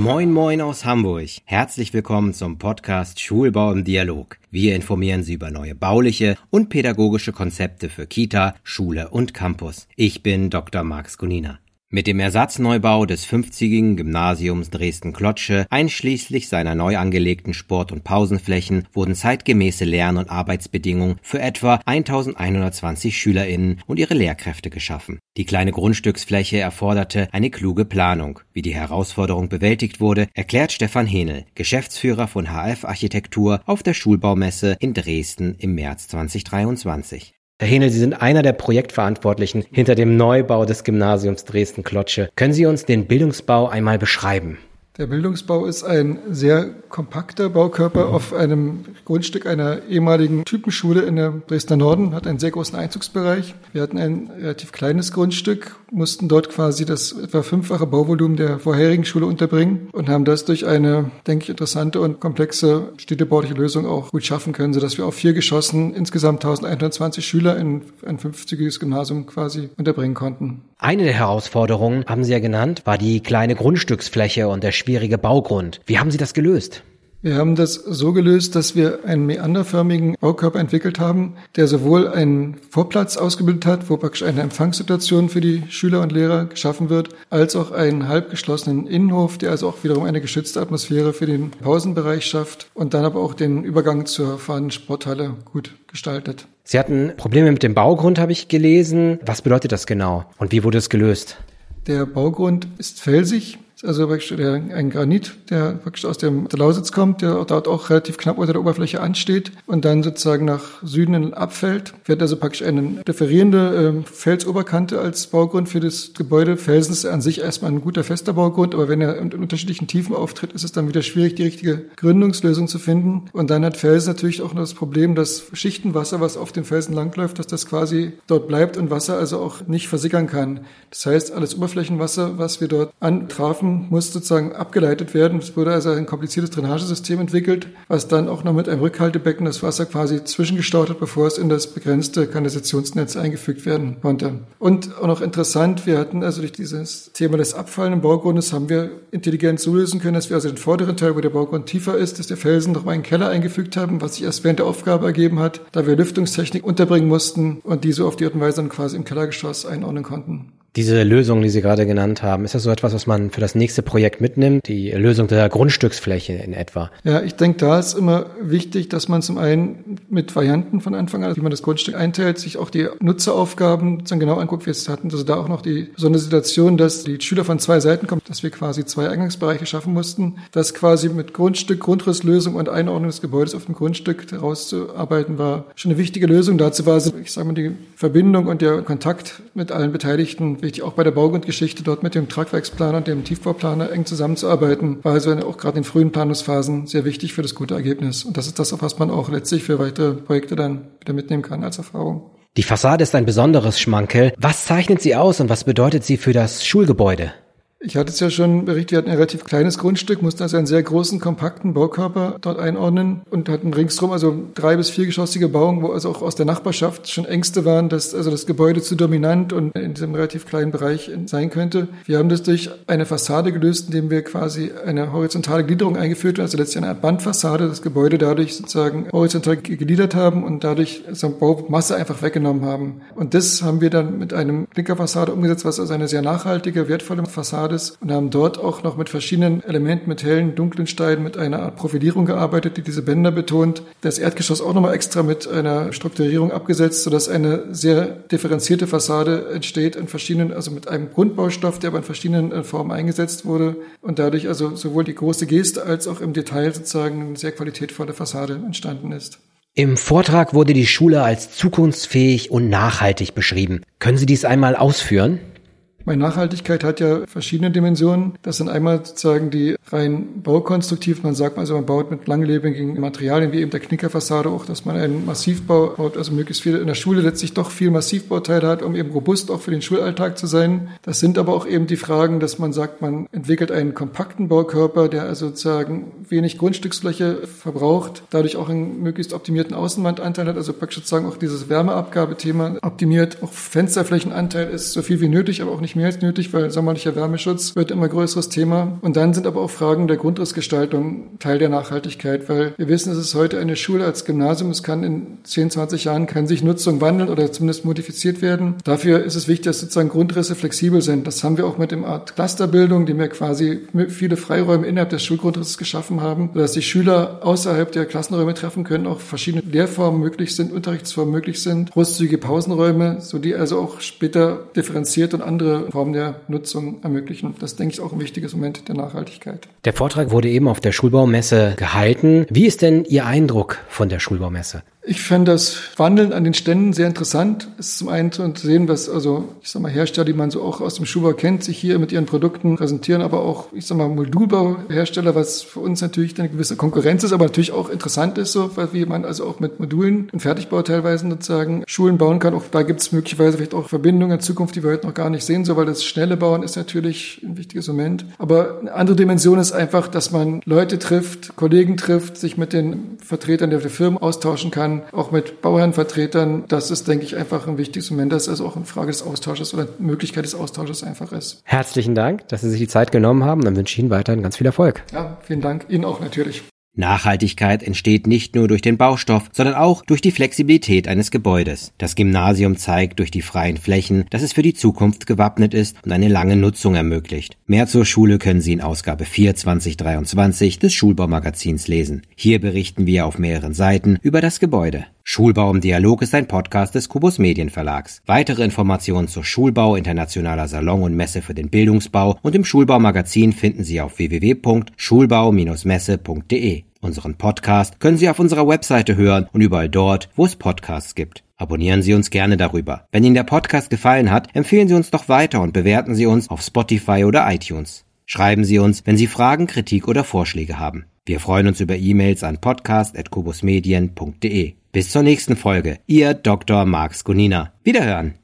Moin Moin aus Hamburg. Herzlich willkommen zum Podcast Schulbau im Dialog. Wir informieren Sie über neue bauliche und pädagogische Konzepte für Kita, Schule und Campus. Ich bin Dr. Max Gunina. Mit dem Ersatzneubau des fünfzigigen Gymnasiums Dresden-Klotsche einschließlich seiner neu angelegten Sport- und Pausenflächen wurden zeitgemäße Lern- und Arbeitsbedingungen für etwa 1120 SchülerInnen und ihre Lehrkräfte geschaffen. Die kleine Grundstücksfläche erforderte eine kluge Planung. Wie die Herausforderung bewältigt wurde, erklärt Stefan Henel, Geschäftsführer von HF Architektur auf der Schulbaumesse in Dresden im März 2023. Herr Henel, Sie sind einer der Projektverantwortlichen hinter dem Neubau des Gymnasiums Dresden-Klotsche. Können Sie uns den Bildungsbau einmal beschreiben? Der Bildungsbau ist ein sehr kompakter Baukörper auf einem Grundstück einer ehemaligen Typenschule in der Dresdner Norden, hat einen sehr großen Einzugsbereich. Wir hatten ein relativ kleines Grundstück, mussten dort quasi das etwa fünffache Bauvolumen der vorherigen Schule unterbringen und haben das durch eine, denke ich, interessante und komplexe städtebauliche Lösung auch gut schaffen können, sodass wir auf vier Geschossen insgesamt 1120 Schüler in ein 50 Gymnasium quasi unterbringen konnten. Eine der Herausforderungen, haben Sie ja genannt, war die kleine Grundstücksfläche und der schwierige Baugrund. Wie haben Sie das gelöst? Wir haben das so gelöst, dass wir einen meanderförmigen Baukörper entwickelt haben, der sowohl einen Vorplatz ausgebildet hat, wo praktisch eine Empfangssituation für die Schüler und Lehrer geschaffen wird, als auch einen halbgeschlossenen Innenhof, der also auch wiederum eine geschützte Atmosphäre für den Pausenbereich schafft und dann aber auch den Übergang zur fahrenden Sporthalle gut gestaltet. Sie hatten Probleme mit dem Baugrund, habe ich gelesen. Was bedeutet das genau und wie wurde es gelöst? Der Baugrund ist felsig, also ein Granit, der praktisch aus dem, Lausitz kommt, der dort auch relativ knapp unter der Oberfläche ansteht und dann sozusagen nach Süden abfällt. Wird also praktisch eine differierende äh, Felsoberkante als Baugrund für das Gebäude. Felsen ist an sich erstmal ein guter fester Baugrund, aber wenn er in unterschiedlichen Tiefen auftritt, ist es dann wieder schwierig, die richtige Gründungslösung zu finden. Und dann hat Felsen natürlich auch noch das Problem, dass Schichtenwasser, was auf dem Felsen langläuft, dass das quasi dort bleibt und Wasser also auch nicht versickern kann. Das heißt, alles Oberflächenwasser, was wir dort antrafen, muss sozusagen abgeleitet werden. Es wurde also ein kompliziertes Drainagesystem entwickelt, was dann auch noch mit einem Rückhaltebecken das Wasser quasi zwischengestaut hat, bevor es in das begrenzte Kanalisationsnetz eingefügt werden konnte. Und auch noch interessant, wir hatten also durch dieses Thema des abfallenden Baugrundes haben wir intelligent so lösen können, dass wir also den vorderen Teil, wo der Baugrund tiefer ist, dass der Felsen noch mal einen Keller eingefügt haben, was sich erst während der Aufgabe ergeben hat, da wir Lüftungstechnik unterbringen mussten und die so auf die Art und Weise dann quasi im Kellergeschoss einordnen konnten. Diese Lösung, die Sie gerade genannt haben, ist das so etwas, was man für das nächste Projekt mitnimmt? Die Lösung der Grundstücksfläche in etwa? Ja, ich denke, da ist immer wichtig, dass man zum einen mit Varianten von Anfang an, wie man das Grundstück einteilt, sich auch die Nutzeraufgaben dann genau anguckt. Wir hatten also da auch noch die besondere Situation, dass die Schüler von zwei Seiten kommen, dass wir quasi zwei Eingangsbereiche schaffen mussten, das quasi mit Grundstück, Grundrisslösung und Einordnung des Gebäudes auf dem Grundstück herauszuarbeiten, war schon eine wichtige Lösung. Dazu war, ich sage mal, die Verbindung und der Kontakt mit allen Beteiligten wichtig, auch bei der Baugrundgeschichte dort mit dem Tragwerksplaner und dem Tiefbauplaner eng zusammenzuarbeiten, war also auch gerade in frühen Planungsphasen sehr wichtig für das gute Ergebnis. Und das ist das, was man auch letztlich für weitere Projekte dann wieder mitnehmen kann als Erfahrung. Die Fassade ist ein besonderes Schmankel. Was zeichnet sie aus und was bedeutet sie für das Schulgebäude? Ich hatte es ja schon berichtet, wir hatten ein relativ kleines Grundstück, mussten also einen sehr großen, kompakten Baukörper dort einordnen und hatten ringsrum also drei bis viergeschossige Bauungen, wo also auch aus der Nachbarschaft schon Ängste waren, dass also das Gebäude zu dominant und in diesem relativ kleinen Bereich sein könnte. Wir haben das durch eine Fassade gelöst, indem wir quasi eine horizontale Gliederung eingeführt haben, also letztlich eine Bandfassade, das Gebäude dadurch sozusagen horizontal gegliedert haben und dadurch so Baumasse einfach weggenommen haben. Und das haben wir dann mit einem Klinkerfassade umgesetzt, was also eine sehr nachhaltige, wertvolle Fassade Stades und haben dort auch noch mit verschiedenen Elementen, mit hellen, dunklen Steinen, mit einer Art Profilierung gearbeitet, die diese Bänder betont. Das Erdgeschoss auch nochmal extra mit einer Strukturierung abgesetzt, sodass eine sehr differenzierte Fassade entsteht in verschiedenen, also mit einem Grundbaustoff, der aber in verschiedenen äh, Formen eingesetzt wurde und dadurch also sowohl die große Geste als auch im Detail sozusagen eine sehr qualitätvolle Fassade entstanden ist. Im Vortrag wurde die Schule als zukunftsfähig und nachhaltig beschrieben. Können Sie dies einmal ausführen? Meine Nachhaltigkeit hat ja verschiedene Dimensionen. Das sind einmal sozusagen die rein baukonstruktiv. Man sagt also, man baut mit langlebigen Materialien, wie eben der Knickerfassade auch, dass man einen Massivbau baut, also möglichst viel in der Schule letztlich doch viel Massivbauteile hat, um eben robust auch für den Schulalltag zu sein. Das sind aber auch eben die Fragen, dass man sagt, man entwickelt einen kompakten Baukörper, der also sozusagen wenig Grundstücksfläche verbraucht, dadurch auch einen möglichst optimierten Außenwandanteil hat, also praktisch sozusagen auch dieses Wärmeabgabethema optimiert. Auch Fensterflächenanteil ist so viel wie nötig, aber auch nicht mehr als nötig, weil sommerlicher Wärmeschutz wird immer größeres Thema. Und dann sind aber auch Fragen der Grundrissgestaltung Teil der Nachhaltigkeit, weil wir wissen, es ist heute eine Schule als Gymnasium. Es kann in 10, 20 Jahren kann sich Nutzung wandeln oder zumindest modifiziert werden. Dafür ist es wichtig, dass sozusagen Grundrisse flexibel sind. Das haben wir auch mit dem Art Clusterbildung, dem wir quasi viele Freiräume innerhalb des Schulgrundrisses geschaffen haben, sodass die Schüler außerhalb der Klassenräume treffen können, auch verschiedene Lehrformen möglich sind, Unterrichtsformen möglich sind, großzügige Pausenräume, so die also auch später differenziert und andere Formen der Nutzung ermöglichen. Das denke ich auch ein wichtiges Moment der Nachhaltigkeit. Der Vortrag wurde eben auf der Schulbaumesse gehalten. Wie ist denn Ihr Eindruck von der Schulbaumesse? Ich fände das Wandeln an den Ständen sehr interessant. Es ist zum einen zu sehen, was also, ich sag mal, Hersteller, die man so auch aus dem Schuhbau kennt, sich hier mit ihren Produkten präsentieren, aber auch, ich sag mal, Modulbauhersteller, was für uns natürlich eine gewisse Konkurrenz ist, aber natürlich auch interessant ist, so, wie man also auch mit Modulen und Fertigbau teilweise sozusagen Schulen bauen kann. Auch da gibt es möglicherweise vielleicht auch Verbindungen in Zukunft, die wir heute noch gar nicht sehen, so, weil das schnelle Bauen ist natürlich ein wichtiges Moment. Aber eine andere Dimension ist einfach, dass man Leute trifft, Kollegen trifft, sich mit den Vertretern der Firmen austauschen kann, auch mit Bauherrenvertretern. Das ist, denke ich, einfach ein wichtiges Moment, dass es auch eine Frage des Austausches oder Möglichkeit des Austausches einfach ist. Herzlichen Dank, dass Sie sich die Zeit genommen haben. Dann wünsche ich Ihnen weiterhin ganz viel Erfolg. Ja, vielen Dank. Ihnen auch natürlich. Nachhaltigkeit entsteht nicht nur durch den Baustoff, sondern auch durch die Flexibilität eines Gebäudes. Das Gymnasium zeigt durch die freien Flächen, dass es für die Zukunft gewappnet ist und eine lange Nutzung ermöglicht. Mehr zur Schule können Sie in Ausgabe 4 2023 des Schulbaumagazins lesen. Hier berichten wir auf mehreren Seiten über das Gebäude. Schulbau im Dialog ist ein Podcast des Kubus Medienverlags. Weitere Informationen zur Schulbau, internationaler Salon und Messe für den Bildungsbau und im Schulbaumagazin finden Sie auf www.schulbau-messe.de. Unseren Podcast können Sie auf unserer Webseite hören und überall dort, wo es Podcasts gibt. Abonnieren Sie uns gerne darüber. Wenn Ihnen der Podcast gefallen hat, empfehlen Sie uns doch weiter und bewerten Sie uns auf Spotify oder iTunes. Schreiben Sie uns, wenn Sie Fragen, Kritik oder Vorschläge haben. Wir freuen uns über E-Mails an podcast.kubusmedien.de. Bis zur nächsten Folge. Ihr Dr. Marx Gunina. Wiederhören.